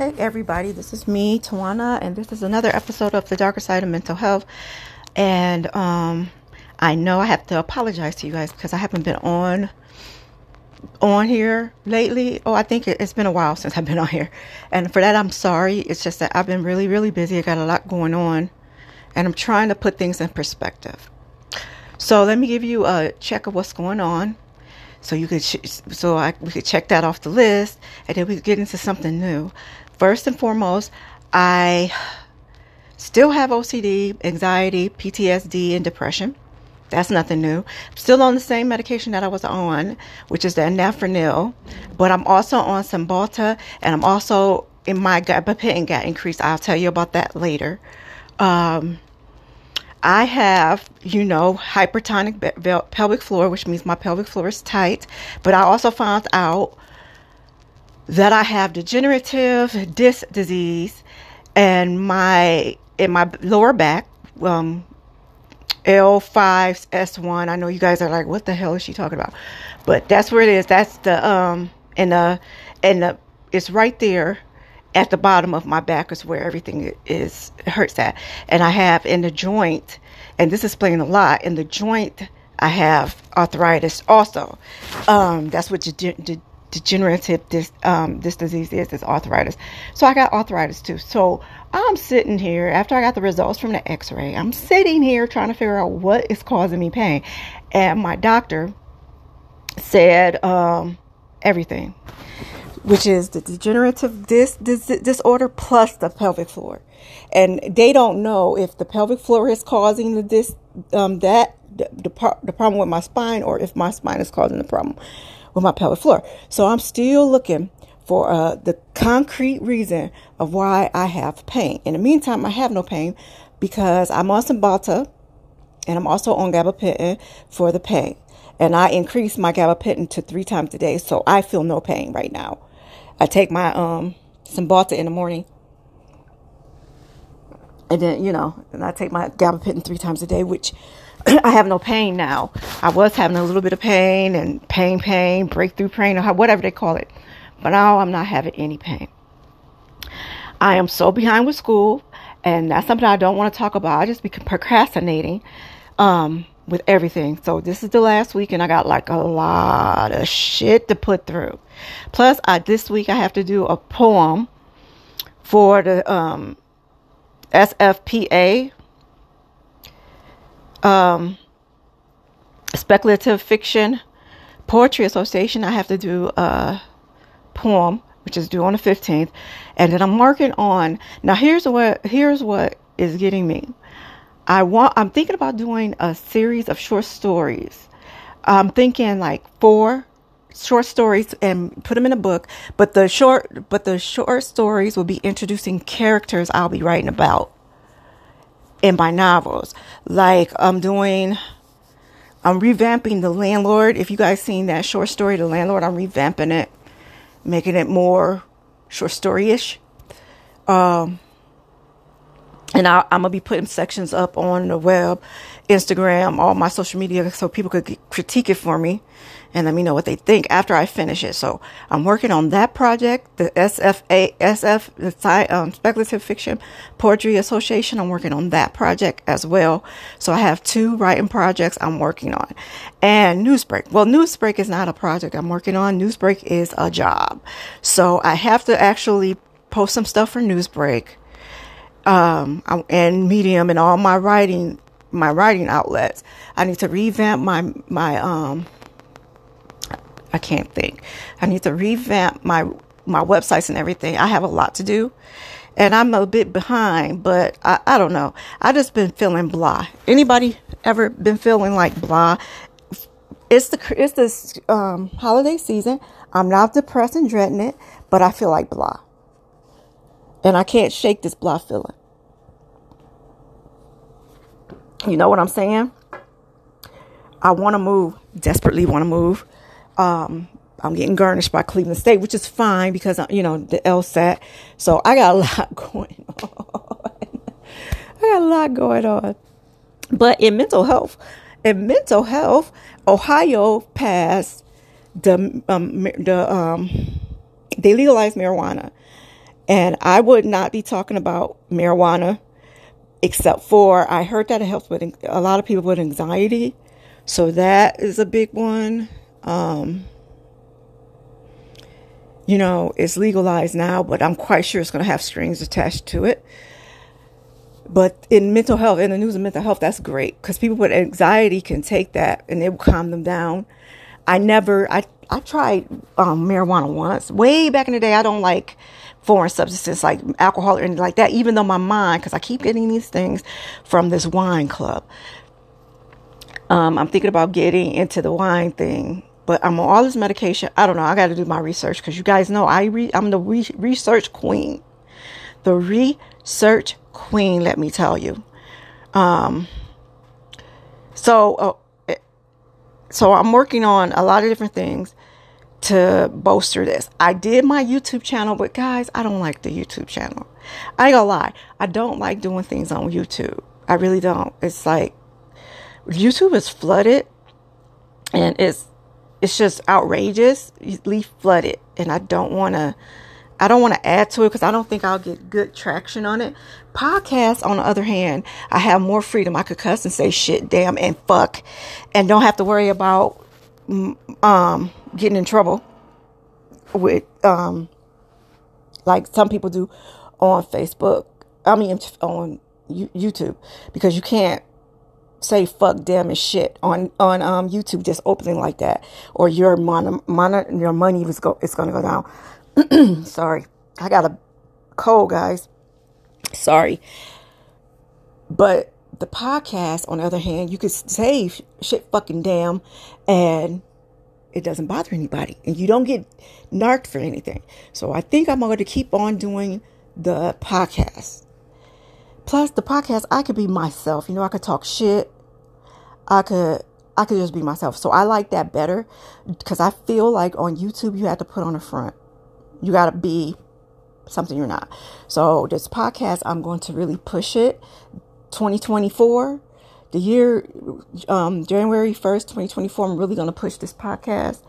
Hey everybody, this is me, Tawana, and this is another episode of The Darker Side of Mental Health. And um, I know I have to apologize to you guys because I haven't been on on here lately. Oh, I think it's been a while since I've been on here. And for that I'm sorry. It's just that I've been really, really busy. I got a lot going on. And I'm trying to put things in perspective. So let me give you a check of what's going on so you could so I, we could check that off the list and then we could get into something new first and foremost i still have ocd anxiety ptsd and depression. That's nothing new. I'm still on the same medication that i was on which is the anafranil but i'm also on Cymbalta and i'm also in my gabapentin got increased. I'll tell you about that later. Um, I have, you know, hypertonic pelvic floor, which means my pelvic floor is tight. But I also found out that I have degenerative disc disease and my in my lower back, um, L5S1. I know you guys are like, what the hell is she talking about? But that's where it is. That's the um and the and the it's right there at the bottom of my back is where everything is hurts at. And I have in the joint, and this is a lot, in the joint, I have arthritis also. Um, that's what de- de- degenerative this um, this disease is, is arthritis. So I got arthritis too. So I'm sitting here after I got the results from the x-ray. I'm sitting here trying to figure out what is causing me pain. And my doctor said um, everything which is the degenerative dis- dis- disorder plus the pelvic floor. And they don't know if the pelvic floor is causing the dis- um, that the, the, the problem with my spine or if my spine is causing the problem with my pelvic floor. So I'm still looking for uh, the concrete reason of why I have pain. In the meantime, I have no pain because I'm on Cymbalta and I'm also on gabapentin for the pain. And I increase my gabapentin to three times a day, so I feel no pain right now. I take my um Cymbalta in the morning. And then, you know, and I take my gabapentin three times a day, which I have no pain now. I was having a little bit of pain and pain, pain, breakthrough pain, or whatever they call it. But now I'm not having any pain. I am so behind with school, and that's something I don't want to talk about. I just be procrastinating. Um, with everything. So this is the last week and I got like a lot of shit to put through. Plus I this week I have to do a poem for the um SFPA um speculative fiction poetry association I have to do a poem which is due on the 15th and then I'm working on now here's what here's what is getting me I want I'm thinking about doing a series of short stories. I'm thinking like four short stories and put them in a book, but the short but the short stories will be introducing characters I'll be writing about in my novels. Like I'm doing I'm revamping The Landlord. If you guys seen that short story The Landlord, I'm revamping it, making it more short story-ish. Um and I, am gonna be putting sections up on the web, Instagram, all my social media, so people could critique it for me and let me know what they think after I finish it. So I'm working on that project, the SFA, SF, the um, Speculative Fiction Poetry Association. I'm working on that project as well. So I have two writing projects I'm working on, and Newsbreak. Well, Newsbreak is not a project I'm working on. Newsbreak is a job, so I have to actually post some stuff for Newsbreak um, and Medium and all my writing my writing outlets. I need to revamp my my um. I can't think. I need to revamp my my websites and everything. I have a lot to do, and I'm a bit behind. But I, I don't know. I just been feeling blah. Anybody ever been feeling like blah? It's the it's this um, holiday season. I'm not depressed and dreading it, but I feel like blah. And I can't shake this blah feeling. You know what I'm saying? I want to move, desperately want to move. Um, I'm getting garnished by Cleveland State, which is fine because, uh, you know, the LSAT. So I got a lot going on. I got a lot going on. But in mental health, in mental health, Ohio passed the, um, the, um, they legalized marijuana And I would not be talking about marijuana except for I heard that it helps with a lot of people with anxiety. So that is a big one. Um, you know, it's legalized now, but I'm quite sure it's going to have strings attached to it. But in mental health, in the news of mental health, that's great because people with anxiety can take that and it will calm them down. I never, I, I tried um, marijuana once, way back in the day. I don't like foreign substances like alcohol or anything like that, even though my mind, because I keep getting these things from this wine club. Um, I'm thinking about getting into the wine thing, but I'm on all this medication. I don't know. I got to do my research because you guys know I re- I'm the re- research queen. The research queen, let me tell you. Um, so, uh, so I'm working on a lot of different things to bolster this. I did my YouTube channel, but guys, I don't like the YouTube channel. I ain't gonna lie. I don't like doing things on YouTube. I really don't. It's like YouTube is flooded and it's it's just outrageously flooded and I don't want to I don't want to add to it because I don't think I'll get good traction on it. Podcasts, on the other hand, I have more freedom. I could cuss and say shit, damn, and fuck, and don't have to worry about um, getting in trouble with um, like some people do on Facebook. I mean, on YouTube because you can't say fuck damn and shit on on um, YouTube just opening like that, or your mon, mon your money is go it's gonna go down. Sorry, I got a cold, guys. Sorry, but the podcast, on the other hand, you could say shit fucking damn, and it doesn't bother anybody and you don't get narked for anything. So I think I'm going to keep on doing the podcast. Plus the podcast, I could be myself. You know, I could talk shit. I could I could just be myself. So I like that better because I feel like on YouTube you have to put on a front. You got to be something you're not. So this podcast, I'm going to really push it. 2024 the year um, January 1st, 2024, I'm really going to push this podcast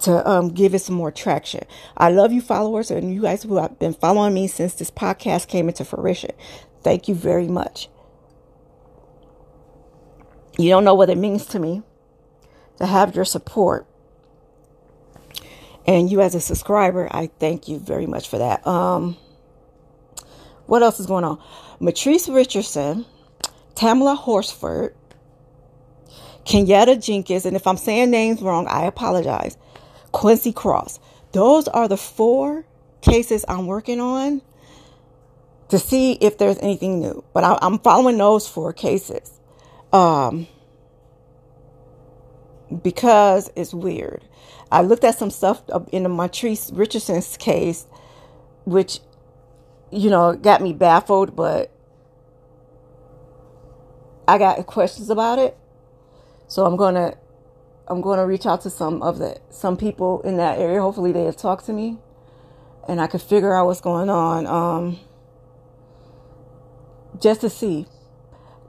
to um, give it some more traction. I love you, followers, and you guys who have been following me since this podcast came into fruition. Thank you very much. You don't know what it means to me to have your support. And you, as a subscriber, I thank you very much for that. Um, what else is going on? Mitrice Richardson Tamla Horsford, Kenyatta Jenkins, and if I'm saying names wrong, I apologize. Quincy Cross. Those are the four cases I'm working on to see if there's anything new. But I, am following those four cases um, because it's weird. I looked at some stuff in the Mitrice Richardson's case, which, you know, got me baffled, but I got questions about it. So I'm gonna I'm gonna reach out to some of the some people in that area. Hopefully they'll talk to me and I could figure out what's going on. Um, just to see.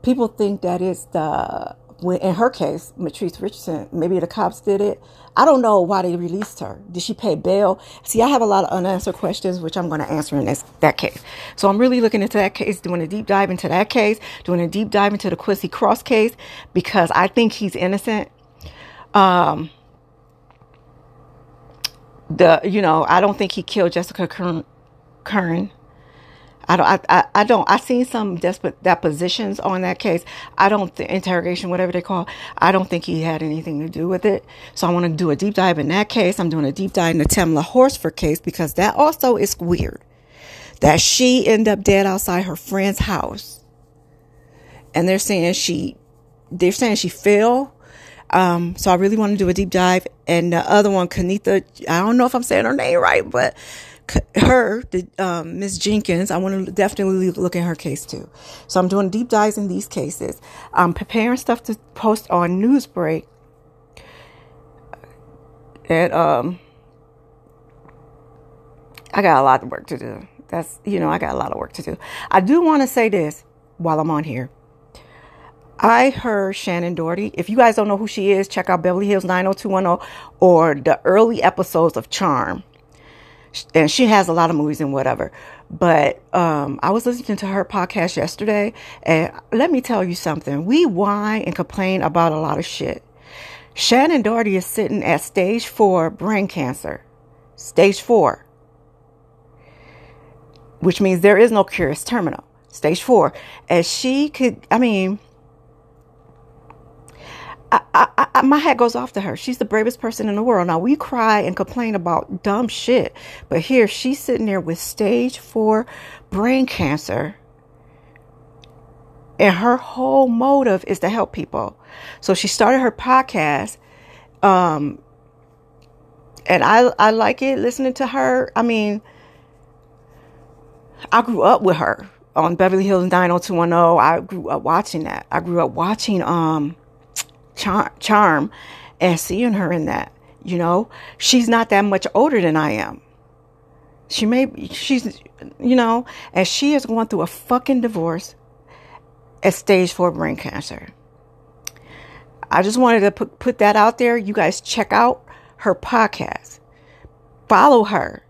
People think that it's the when in her case, Mitrice Richardson, maybe the cops did it. I don't know why they released her. Did she pay bail? See, I have a lot of unanswered questions, which I'm going to answer in this, that case. So I'm really looking into that case, doing a deep dive into that case, doing a deep dive into the Quincy Cross case, because I think he's innocent. Um, the, you know, I don't think he killed Jessica Kern. Kern I don't, I, I, don't, I seen some desperate depositions on that case. I don't, interrogation, whatever they call, I don't think he had anything to do with it. So I want to do a deep dive in that case. I'm doing a deep dive in the Tamla Horsford case because that also is weird. That she ended up dead outside her friend's house. And they're saying she, they're saying she fell. Um, so I really want to do a deep dive. And the other one, Kanitha, I don't know if I'm saying her name right, but her, um, Miss Jenkins, I want to definitely look at her case too. So I'm doing deep dives in these cases. I'm preparing stuff to post on Newsbreak. And um, I got a lot of work to do. That's you know I got a lot of work to do. I do want to say this while I'm on here. I heard Shannen Doherty. If you guys don't know who she is, check out Beverly Hills 90210 or the early episodes of Charm and she has a lot of movies and whatever. But um, I was listening to her podcast yesterday, and let me tell you something. We whine and complain about a lot of shit. Shannen Doherty is sitting at stage four brain cancer. Stage four. Which means there is no cure, it's terminal. Stage four. And she could, I mean, I, I, I, my hat goes off to her. She's the bravest person in the world. Now we cry and complain about dumb shit, but here she's sitting there with stage four brain cancer, and her whole motive is to help people. So she started her podcast, um, and I I like it listening to her. I mean, I grew up with her on Beverly Hills 90210. I grew up watching that. I grew up watching um char- charm and seeing her in that. You know, she's not that much older than I am. She may, she's, you know, and she is going through a fucking divorce at stage four brain cancer. I just wanted to put, put that out there. You guys check out her podcast. Follow her.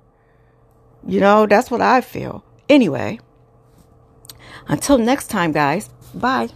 You know, that's what I feel. Anyway, until next time, guys, bye.